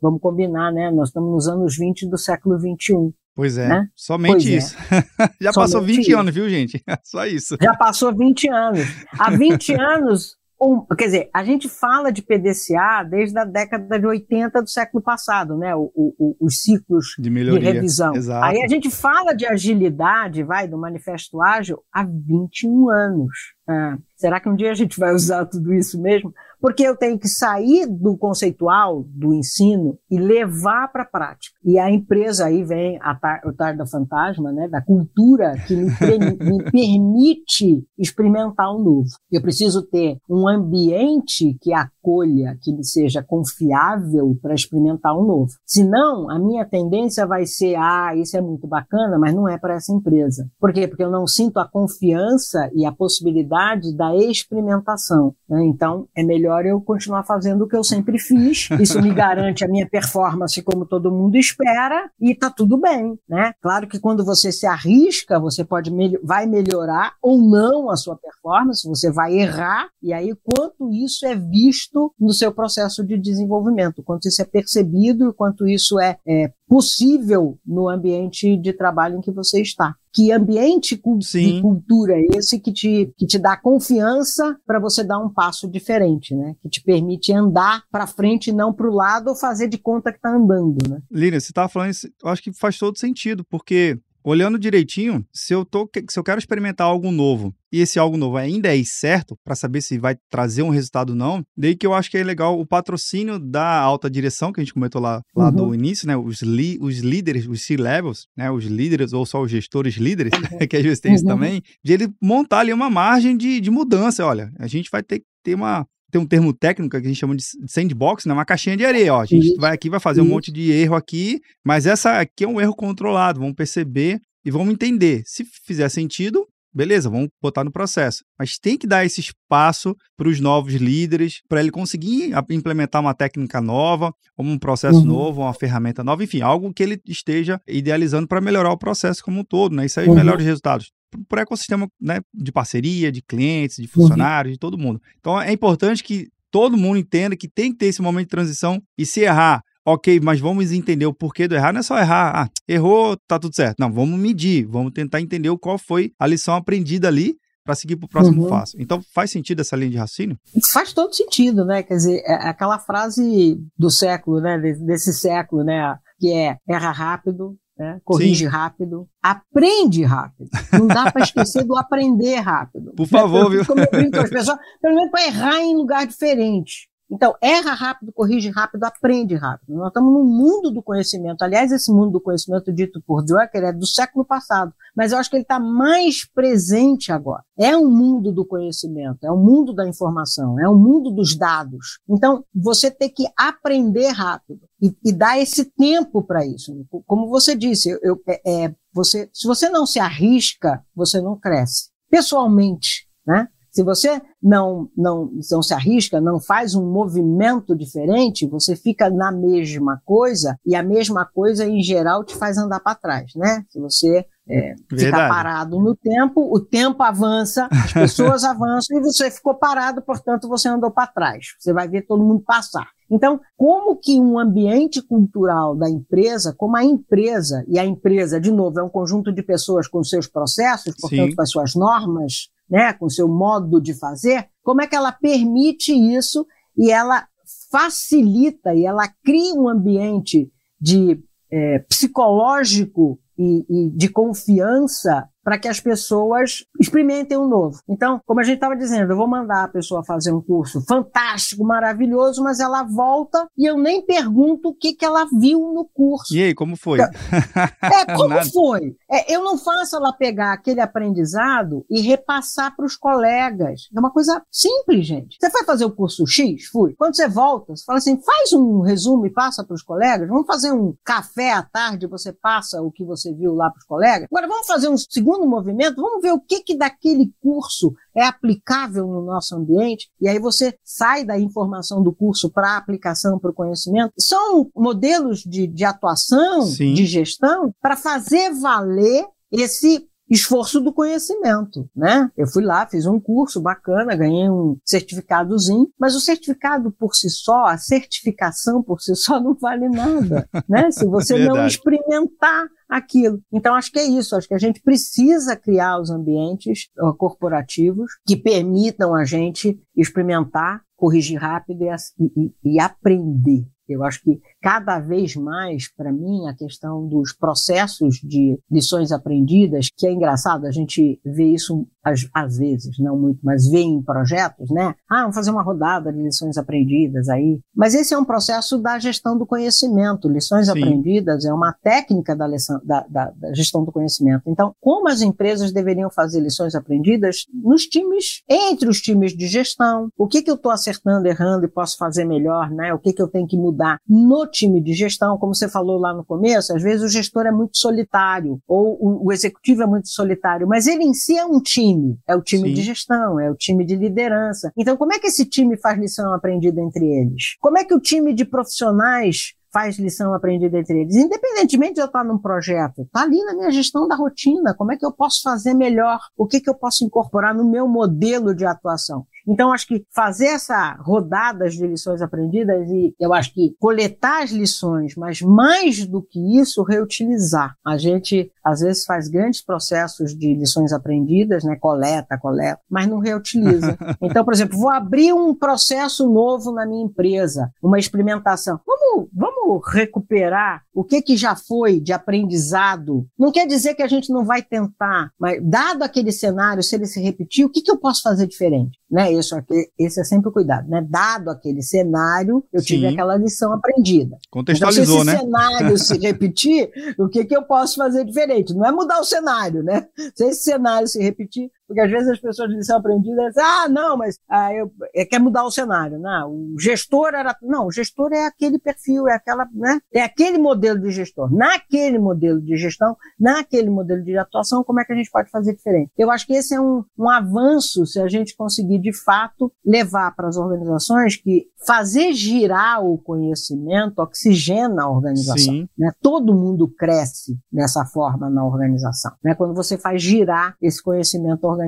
vamos combinar, né? Nós estamos nos anos 20 do século 21. Pois é, né? somente pois é. isso. É. [laughs] Já somente passou 20 isso. anos, viu, gente? [laughs] Só isso. Já passou 20 anos. Há 20 [laughs] anos um, quer dizer, a gente fala de PDCA desde a década de 80 do século passado, né? O, o, os ciclos de, de revisão. Exato. Aí a gente fala de agilidade, vai, do manifesto ágil, há 21 anos. Ah, será que um dia a gente vai usar tudo isso mesmo? Porque eu tenho que sair do conceitual do ensino e levar para a prática. E a empresa aí vem a tar, o Tarda Fantasma, né, da cultura que me, me permite experimentar o um novo. Eu preciso ter um ambiente que acolha, que me seja confiável para experimentar o um novo. Senão, a minha tendência vai ser, ah, isso é muito bacana, mas não é para essa empresa. Por quê? Porque eu não sinto a confiança e a possibilidade da experimentação. Né? Então, é melhor eu continuar fazendo o que eu sempre fiz. Isso me garante a minha performance como todo mundo espera e tá tudo bem, né? Claro que quando você se arrisca, você pode vai melhorar ou não a sua performance, você vai errar e aí quanto isso é visto no seu processo de desenvolvimento, quanto isso é percebido, quanto isso é, é possível no ambiente de trabalho em que você está. Que ambiente Sim. de cultura é esse que te, que te dá confiança para você dar um passo diferente, né? Que te permite andar para frente e não para o lado ou fazer de conta que está andando, né? Lina, você estava falando isso, eu acho que faz todo sentido, porque olhando direitinho, se eu, tô, se eu quero experimentar algo novo e esse algo novo ainda é certo para saber se vai trazer um resultado ou não, daí que eu acho que é legal o patrocínio da alta direção, que a gente comentou lá, lá uhum. do início, né? Os, li, os líderes, os C-levels, né? Os líderes ou só os gestores líderes, uhum. [laughs] que às vezes tem isso uhum. também, de ele montar ali uma margem de, de mudança. Olha, a gente vai ter que ter uma, tem um termo técnico que a gente chama de sandbox, né? Uma caixinha de areia, ó. A gente vai aqui, vai fazer um monte de erro aqui, mas essa aqui é um erro controlado. Vamos perceber e vamos entender. Se fizer sentido, beleza, vamos botar no processo. Mas tem que dar esse espaço para os novos líderes, para ele conseguir implementar uma técnica nova, um processo uhum. novo, uma ferramenta nova, enfim, algo que ele esteja idealizando para melhorar o processo como um todo, né? Isso aí, uhum. melhores resultados para o ecossistema né, de parceria, de clientes, de uhum. funcionários, uhum. de todo mundo. Então é importante que todo mundo entenda que tem que ter esse momento de transição e se errar, ok, mas vamos entender o porquê do errar, não é só errar, ah, errou, tá tudo certo. Não, vamos medir, vamos tentar entender qual foi a lição aprendida ali para seguir para o próximo uhum. passo. Então, faz sentido essa linha de raciocínio? Faz todo sentido, né? Quer dizer, é aquela frase do século, né? Desse século, né? Que é erra rápido, né? corrige Sim. rápido, aprende rápido. Não dá para esquecer do aprender rápido. Por favor, viu? Como eu brinco com as pessoas, pelo menos para errar em lugar diferente. Então, erra rápido, corrige rápido, aprende rápido. Nós estamos no mundo do conhecimento. Aliás, esse mundo do conhecimento dito por Drucker é do século passado, mas eu acho que ele está mais presente agora. É um mundo do conhecimento, é o um mundo da informação, é o um mundo dos dados. Então, você tem que aprender rápido e, e dar esse tempo para isso. Como você disse, eu, eu, é, é, você, se você não se arrisca, você não cresce. Pessoalmente, né? Se você não, não, não se arrisca, não faz um movimento diferente, você fica na mesma coisa e a mesma coisa, em geral, te faz andar para trás, né? Se você é, ficar parado no tempo, o tempo avança, as [laughs] pessoas avançam e você ficou parado, portanto, você andou para trás. Você vai ver todo mundo passar. Então, como que um ambiente cultural da empresa, como a empresa, e a empresa, de novo, é um conjunto de pessoas com seus processos, portanto, Sim. com as suas normas, né, com seu modo de fazer, como é que ela permite isso e ela facilita e ela cria um ambiente de é, psicológico e, e de confiança para que as pessoas experimentem o um novo. Então, como a gente estava dizendo, eu vou mandar a pessoa fazer um curso fantástico, maravilhoso, mas ela volta e eu nem pergunto o que, que ela viu no curso. E aí, como foi? É, [laughs] como foi? É, eu não faço ela pegar aquele aprendizado e repassar para os colegas. É uma coisa simples, gente. Você vai fazer o curso X? Fui. Quando você volta, você fala assim, faz um resumo e passa para os colegas. Vamos fazer um café à tarde, você passa o que você viu lá para os colegas. Agora, vamos fazer um segundo segundo movimento, vamos ver o que, que daquele curso é aplicável no nosso ambiente, e aí você sai da informação do curso para a aplicação, para o conhecimento. São modelos de, de atuação, Sim. de gestão, para fazer valer esse esforço do conhecimento, né? Eu fui lá, fiz um curso bacana, ganhei um certificadozinho, mas o certificado por si só, a certificação por si só não vale nada, [laughs] né? Se você não experimentar aquilo. Então, acho que é isso. Acho que a gente precisa criar os ambientes uh, corporativos que permitam a gente experimentar, corrigir rápido e, e, e aprender. Eu acho que cada vez mais, para mim, a questão dos processos de lições aprendidas, que é engraçado, a gente vê isso às, às vezes, não muito, mas vê em projetos, né? Ah, vamos fazer uma rodada de lições aprendidas aí. Mas esse é um processo da gestão do conhecimento. Lições Sim. aprendidas é uma técnica da, lição, da, da, da gestão do conhecimento. Então, como as empresas deveriam fazer lições aprendidas nos times, entre os times de gestão? O que, que eu estou acertando, errando e posso fazer melhor, né? O que, que eu tenho que mudar no time de gestão, como você falou lá no começo, às vezes o gestor é muito solitário, ou o, o executivo é muito solitário, mas ele em si é um time, é o time Sim. de gestão, é o time de liderança. Então, como é que esse time faz lição aprendida entre eles? Como é que o time de profissionais faz lição aprendida entre eles. Independentemente de eu estar num projeto, está ali na minha gestão da rotina, como é que eu posso fazer melhor, o que, que eu posso incorporar no meu modelo de atuação. Então, acho que fazer essa rodada de lições aprendidas e eu acho que coletar as lições, mas mais do que isso, reutilizar. A gente, às vezes, faz grandes processos de lições aprendidas, né? Coleta, coleta, mas não reutiliza. [laughs] Então, por exemplo, vou abrir um processo novo na minha empresa, uma experimentação. Vamos, vamos recuperar o que, que já foi de aprendizado. Não quer dizer que a gente não vai tentar, mas dado aquele cenário, se ele se repetir, o que, que eu posso fazer diferente? Né? Isso aqui, esse é sempre o cuidado, né? Dado aquele cenário, eu Sim. tive aquela lição aprendida. Contextualizou, então, se esse né? cenário [laughs] se repetir, o que, que eu posso fazer diferente? Não é mudar o cenário, né? Se esse cenário se repetir, Porque às vezes as pessoas de lição aprendida dizem, ah, não, mas ah, eu, é, quer mudar o cenário. Não, o gestor era. Não, o gestor é aquele perfil, é aquela, né? É aquele modelo de gestor. Naquele modelo de gestão, naquele modelo de atuação, como é que a gente pode fazer diferente? Eu acho que esse é um, um avanço se a gente conseguir, de fato, levar para as organizações que fazer girar o conhecimento oxigena a organização. Né? Todo mundo cresce dessa forma na organização. Né? Quando você faz girar esse conhecimento organizacional,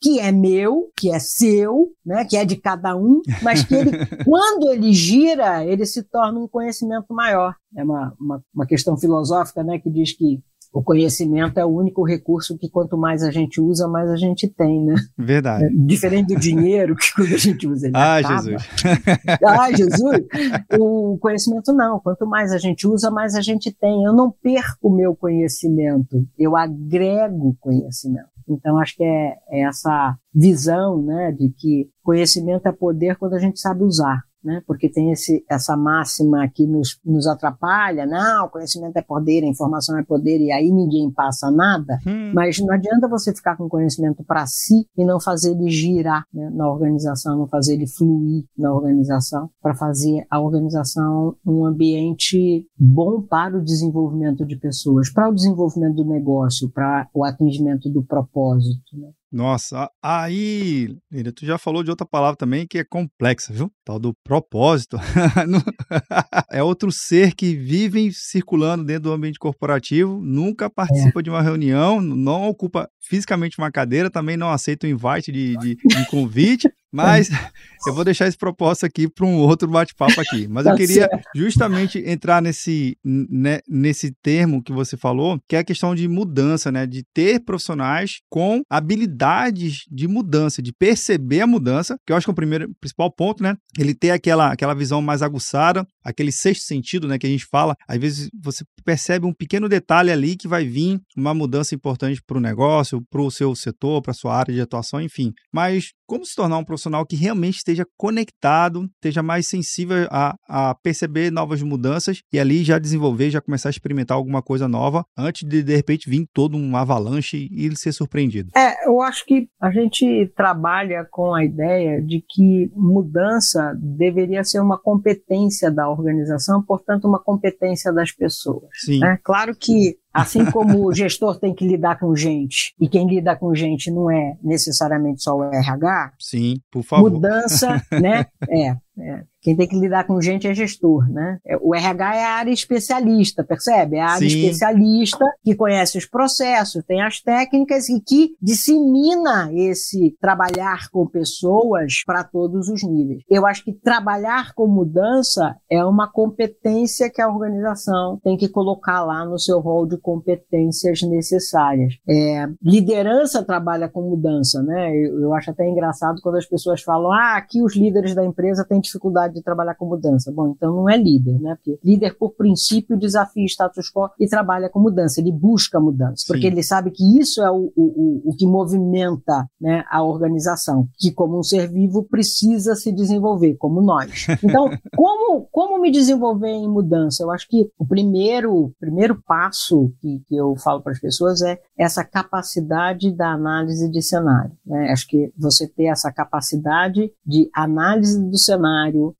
que é meu, que é seu, né? que é de cada um, mas que ele, [laughs] quando ele gira, ele se torna um conhecimento maior. É uma, uma, uma questão filosófica né? que diz que o conhecimento é o único recurso que quanto mais a gente usa, mais a gente tem, né? Verdade. [laughs] Diferente do dinheiro, que quando a gente usa ele Ah, acaba. Jesus. [laughs] ah, Jesus. O conhecimento não. Quanto mais a gente usa, mais a gente tem. Eu não perco o meu conhecimento, eu agrego conhecimento. Então, acho que é, é essa visão né, de que conhecimento é poder quando a gente sabe usar né? Porque tem esse, essa máxima que nos, nos atrapalha, não, conhecimento é poder, a informação é poder, e aí ninguém passa nada, hum. mas não adianta você ficar com conhecimento para si e não fazer ele girar né, na organização, não fazer ele fluir na organização, para fazer a organização um ambiente bom para o desenvolvimento de pessoas, para o desenvolvimento do negócio, para o atingimento do propósito. Né? Nossa, aí, Lira, tu já falou de outra palavra também que é complexa, viu? Tal do propósito. [laughs] [laughs] é outro ser que vive circulando dentro do ambiente corporativo, nunca participa é. de uma reunião, não ocupa fisicamente uma cadeira, também não aceita o invite de, de, de convite, mas eu vou deixar esse propósito aqui para um outro bate-papo aqui. [laughs] Mas eu tá queria justamente entrar nesse, né, nesse termo que você falou, que é a questão de mudança, né? De ter profissionais com habilidades de mudança, de perceber a mudança, que eu acho que é o primeiro principal ponto, né? Ele ter aquela, aquela visão mais aguçada, aquele sexto sentido, né? Que a gente fala. Às vezes você percebe um pequeno detalhe ali que vai vir uma mudança importante para o negócio, para o seu setor, para a sua área de atuação, enfim. Mas como se tornar um profissional que realmente esteja conectado, esteja mais sensível a, a, perceber novas mudanças e ali já desenvolver, já começar a experimentar alguma coisa nova antes de de repente vir todo um avalanche e ele ser surpreendido. É, eu acho que a gente trabalha com a ideia de que mudança deveria ser uma competência da organização, portanto uma competência das pessoas. Sim. É claro que Assim como o gestor tem que lidar com gente, e quem lida com gente não é necessariamente só o RH. Sim, por favor. Mudança, né? É, é. Quem tem que lidar com gente é gestor, né? É, o RH é a área especialista, percebe? É a área Sim. especialista que conhece os processos, tem as técnicas e que dissemina esse trabalhar com pessoas para todos os níveis. Eu acho que trabalhar com mudança é uma competência que a organização tem que colocar lá no seu rol de competências necessárias. É, liderança trabalha com mudança, né? Eu, eu acho até engraçado quando as pessoas falam: ah, aqui os líderes da empresa têm dificuldade de trabalhar com mudança. Bom, então não é líder, né? Porque líder, por princípio, desafia o status quo e trabalha com mudança. Ele busca mudança, Sim. porque ele sabe que isso é o, o, o que movimenta né, a organização, que como um ser vivo precisa se desenvolver, como nós. [laughs] Então, como, como me desenvolver em mudança? Eu acho que o primeiro, primeiro passo que, que eu falo para as pessoas é essa capacidade da análise de cenário. Né? Acho que você ter essa capacidade de análise do cenário,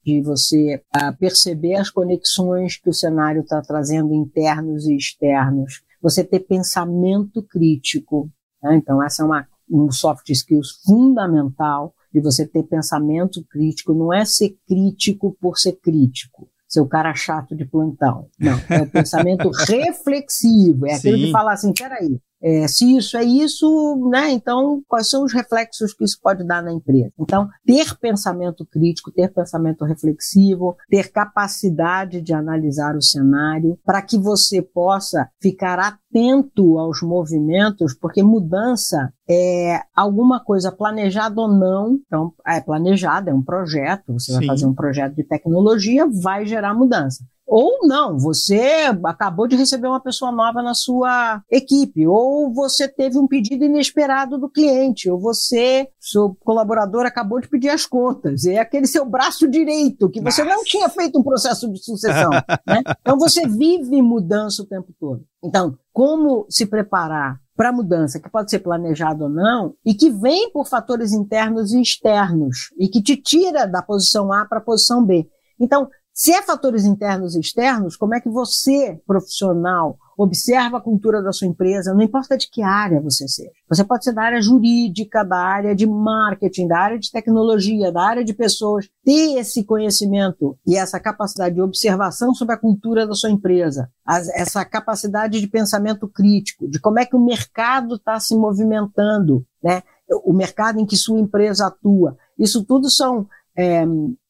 de você uh, perceber as conexões que o cenário está trazendo internos e externos, você ter pensamento crítico. Né? Então, essa é uma, um soft skills fundamental de você ter pensamento crítico, não é ser crítico por ser crítico, ser o cara chato de plantão. Não, é o pensamento [laughs] reflexivo, é aquele Sim. que fala assim, peraí, é, se isso é isso, né? Então, quais são os reflexos que isso pode dar na empresa? Então, ter pensamento crítico, ter pensamento reflexivo, ter capacidade de analisar o cenário, para que você possa ficar atento aos movimentos, porque mudança é alguma coisa planejada ou não. Então, é planejada, é um projeto. Você Sim. vai fazer um projeto de tecnologia, vai gerar mudança. Ou não, você acabou de receber uma pessoa nova na sua equipe, ou você teve um pedido inesperado do cliente, ou você, seu colaborador, acabou de pedir as contas, é aquele seu braço direito, que você Nossa. não tinha feito um processo de sucessão. [laughs] né? Então você vive mudança o tempo todo. Então, como se preparar para a mudança, que pode ser planejado ou não, e que vem por fatores internos e externos, e que te tira da posição A para a posição B. Então, se é fatores internos e externos, como é que você, profissional, observa a cultura da sua empresa, não importa de que área você seja. Você pode ser da área jurídica, da área de marketing, da área de tecnologia, da área de pessoas. Ter esse conhecimento e essa capacidade de observação sobre a cultura da sua empresa, essa capacidade de pensamento crítico, de como é que o mercado está se movimentando, né? o mercado em que sua empresa atua. Isso tudo são é,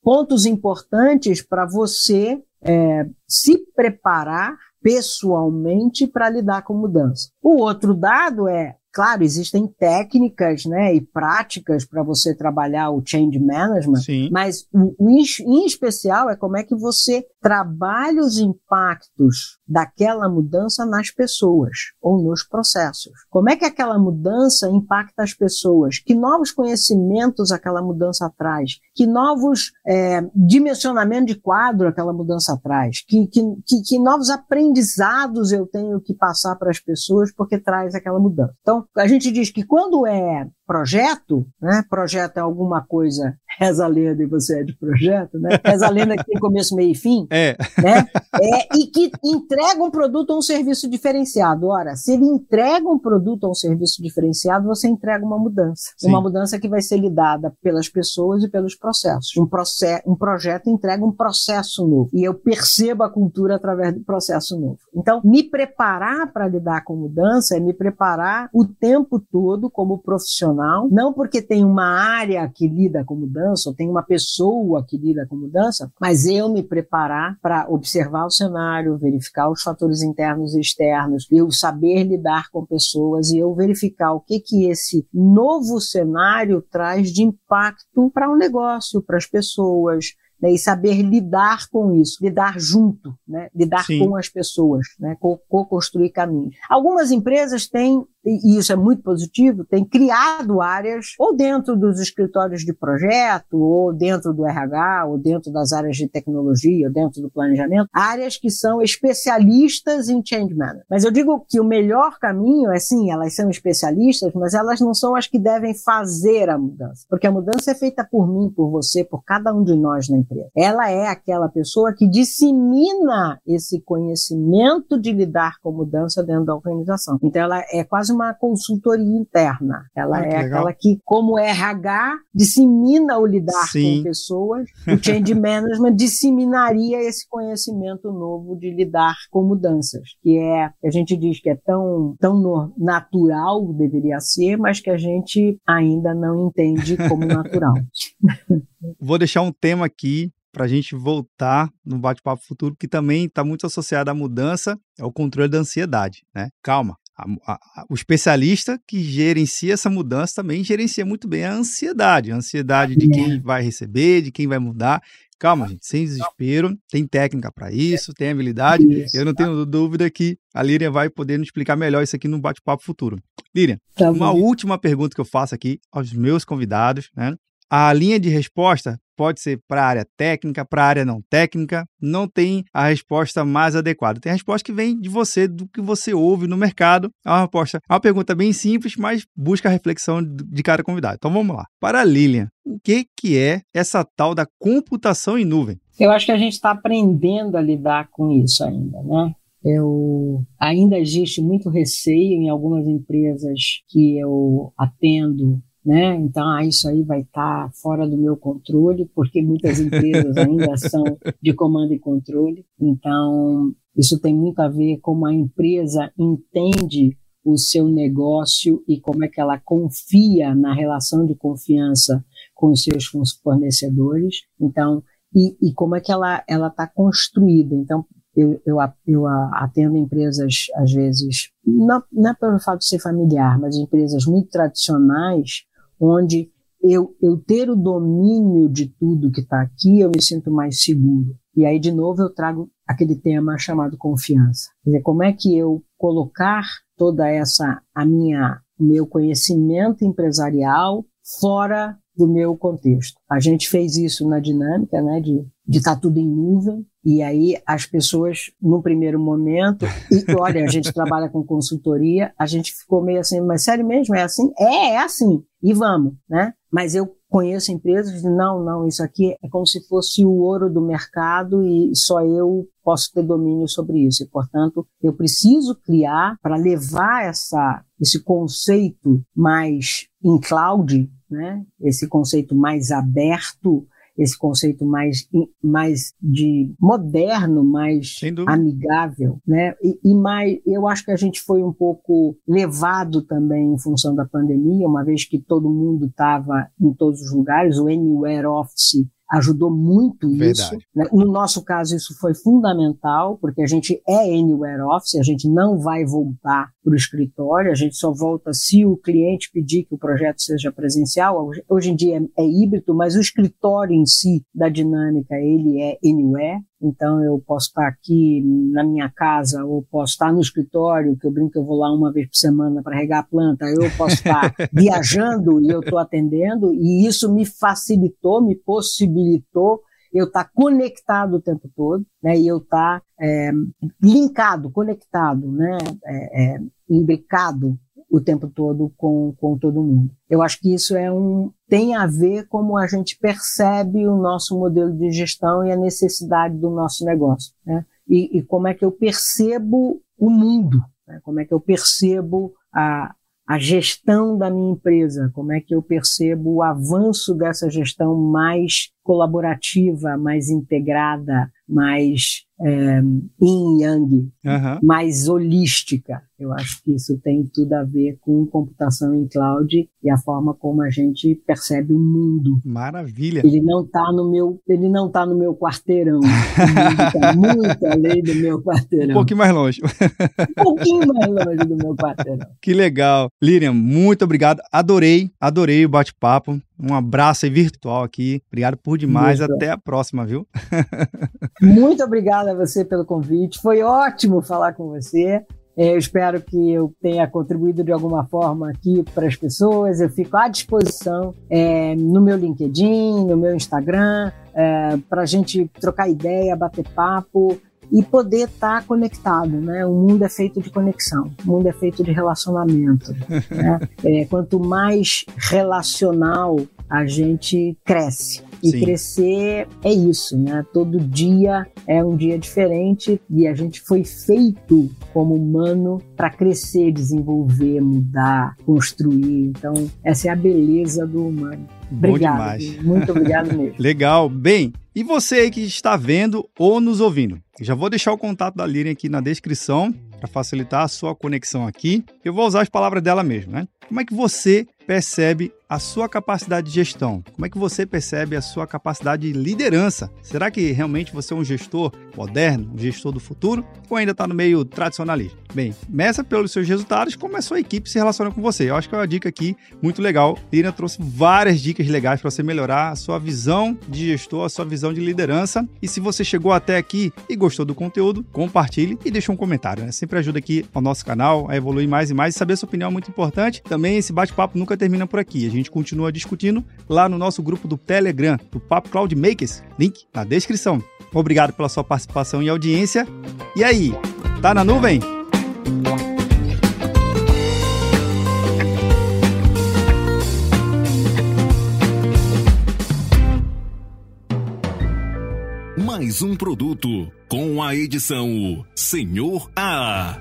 pontos importantes para você é, se preparar pessoalmente para lidar com mudança. O outro dado é Claro, existem técnicas né, e práticas para você trabalhar o change management, Sim. mas o, o, em especial é como é que você trabalha os impactos daquela mudança nas pessoas ou nos processos. Como é que aquela mudança impacta as pessoas? Que novos conhecimentos aquela mudança traz? Que novos é, dimensionamentos de quadro aquela mudança traz? Que, que, que, que novos aprendizados eu tenho que passar para as pessoas porque traz aquela mudança? Então, a gente diz que quando é projeto, né? Projeto é alguma coisa, [laughs] reza a lenda e você é de projeto, né? Reza a lenda que tem começo, meio e fim, é. né? É, e que entrega um produto ou um serviço diferenciado. Ora, se ele entrega um produto ou um serviço diferenciado, você entrega uma mudança. Sim. Uma mudança que vai ser lidada pelas pessoas e pelos processos. Um, process, um projeto entrega um processo novo. E eu percebo a cultura através do processo novo. Então, me preparar para lidar com mudança é me preparar o tempo todo como profissional profissional, não porque tem uma área que lida com mudança, ou tem uma pessoa que lida com mudança, mas eu me preparar para observar o cenário, verificar os fatores internos e externos, eu saber lidar com pessoas e eu verificar o que que esse novo cenário traz de impacto para o um negócio, para as pessoas, né, e saber lidar com isso, lidar junto, né, lidar Sim. com as pessoas, né, co-construir caminhos. Algumas empresas têm e isso é muito positivo, tem criado áreas ou dentro dos escritórios de projeto, ou dentro do RH, ou dentro das áreas de tecnologia, ou dentro do planejamento, áreas que são especialistas em change management. Mas eu digo que o melhor caminho é sim, elas são especialistas, mas elas não são as que devem fazer a mudança, porque a mudança é feita por mim, por você, por cada um de nós na empresa. Ela é aquela pessoa que dissemina esse conhecimento de lidar com mudança dentro da organização. Então ela é quase uma consultoria interna. Ela ah, é legal. aquela que, como RH, dissemina o lidar Sim. com pessoas. [laughs] O change management disseminaria esse conhecimento novo de lidar com mudanças, que é, a gente diz que é tão, tão natural, deveria ser, mas que a gente ainda não entende como natural. [laughs] [laughs] Vou deixar um tema aqui para a gente voltar no bate-papo futuro, que também está muito associado à mudança, é o controle da ansiedade, né? Calma, a, a, o especialista que gerencia essa mudança também gerencia muito bem a ansiedade, a ansiedade de quem vai receber, de quem vai mudar. Calma, gente, sem desespero, tem técnica para isso, tem habilidade. Eu não tenho dúvida que a Líria vai poder nos explicar melhor isso aqui no bate-papo futuro. Líria, tá uma última pergunta que eu faço aqui aos meus convidados, né? A linha de resposta pode ser para a área técnica, para a área não técnica, não tem a resposta mais adequada. Tem a resposta que vem de você, do que você ouve no mercado. É uma resposta, é uma pergunta bem simples, mas busca a reflexão de cada convidado. Então vamos lá. Para a Lilian, o que, que é essa tal da computação em nuvem? Eu acho que a gente está aprendendo a lidar com isso ainda, né? Eu ainda existe muito receio em algumas empresas que eu atendo né? Então, ah, isso aí vai estar tá fora do meu controle, porque muitas empresas ainda [laughs] são de comando e controle. Então, isso tem muito a ver com como a empresa entende o seu negócio e como é que ela confia na relação de confiança com os seus fornecedores. Então, e, e como é que ela ela está construída. Então, eu, eu, eu atendo empresas, às vezes, não, não é pelo fato de ser familiar, mas empresas muito tradicionais, onde eu, eu ter o domínio de tudo que está aqui, eu me sinto mais seguro. E aí, de novo, eu trago aquele tema chamado confiança. Quer dizer, como é que eu colocar toda essa, a minha, meu conhecimento empresarial fora do meu contexto. A gente fez isso na dinâmica, né, de de estar tá tudo em nuvem, e aí as pessoas, num primeiro momento, e olha, a gente trabalha com consultoria, a gente ficou meio assim, mas sério mesmo, é assim? É, é assim, e vamos, né? Mas eu conheço empresas não, não, isso aqui é como se fosse o ouro do mercado e só eu posso ter domínio sobre isso. E, portanto, eu preciso criar para levar essa, esse conceito mais em cloud, né? esse conceito mais aberto, esse conceito mais, mais de moderno, mais amigável, né? E, e, mais, eu acho que a gente foi um pouco levado também em função da pandemia, uma vez que todo mundo estava em todos os lugares, o Anywhere Office ajudou muito Verdade. isso. Né? No nosso caso, isso foi fundamental, porque a gente é anywhere office, a gente não vai voltar para o escritório, a gente só volta se o cliente pedir que o projeto seja presencial. Hoje em dia é, é híbrido, mas o escritório em si da dinâmica, ele é anywhere. Então eu posso estar aqui na minha casa ou posso estar no escritório, que eu brinco eu vou lá uma vez por semana para regar a planta, eu posso estar [laughs] viajando e eu estou atendendo, e isso me facilitou, me possibilitou eu estar conectado o tempo todo, né, e eu estar é, linkado, conectado, né, é, é, imbricado o tempo todo com, com todo mundo. Eu acho que isso é um, tem a ver como a gente percebe o nosso modelo de gestão e a necessidade do nosso negócio. Né? E, e como é que eu percebo o mundo, né? como é que eu percebo a, a gestão da minha empresa, como é que eu percebo o avanço dessa gestão mais colaborativa, mais integrada, mais é, yin yang, uhum. mais holística. Eu acho que isso tem tudo a ver com computação em cloud e a forma como a gente percebe o mundo. Maravilha. Ele não está no meu, ele não tá no meu quarteirão. Está muito além do meu quarteirão. Um pouquinho mais longe. Um pouquinho mais longe do meu quarteirão. Que legal. Lilian, muito obrigado. Adorei, adorei o bate-papo. Um abraço aí virtual aqui. Obrigado por demais. Muito. Até a próxima, viu? [laughs] Muito obrigada a você pelo convite. Foi ótimo falar com você. É, eu espero que eu tenha contribuído de alguma forma aqui para as pessoas. Eu fico à disposição é, no meu LinkedIn, no meu Instagram, é, para a gente trocar ideia, bater papo e poder estar tá conectado, né? O mundo é feito de conexão, o mundo é feito de relacionamento. [laughs] né? é, quanto mais relacional a gente cresce. E Sim. crescer é isso, né? Todo dia é um dia diferente e a gente foi feito como humano para crescer, desenvolver, mudar, construir. Então, essa é a beleza do humano. Obrigado. Muito obrigado [laughs] mesmo. Legal. Bem, e você aí que está vendo ou nos ouvindo? Já vou deixar o contato da Lirian aqui na descrição para facilitar a sua conexão aqui. Eu vou usar as palavras dela mesmo, né? Como é que você percebe a sua capacidade de gestão? Como é que você percebe a sua capacidade de liderança? Será que realmente você é um gestor moderno, um gestor do futuro, ou ainda está no meio tradicionalista? Bem, meça pelos seus resultados como a sua equipe se relaciona com você. Eu acho que é uma dica aqui muito legal. Lina trouxe várias dicas legais para você melhorar a sua visão de gestor, a sua visão de liderança. E se você chegou até aqui e gostou do conteúdo, compartilhe e deixe um comentário. Né? Sempre ajuda aqui ao nosso canal a evoluir mais e mais. E saber a sua opinião é muito importante. Também esse bate-papo nunca termina por aqui. A gente continua discutindo lá no nosso grupo do Telegram, do Papo Cloud Makers. Link na descrição. Obrigado pela sua participação e audiência. E aí, tá na nuvem? Mais um produto com a edição Senhor A.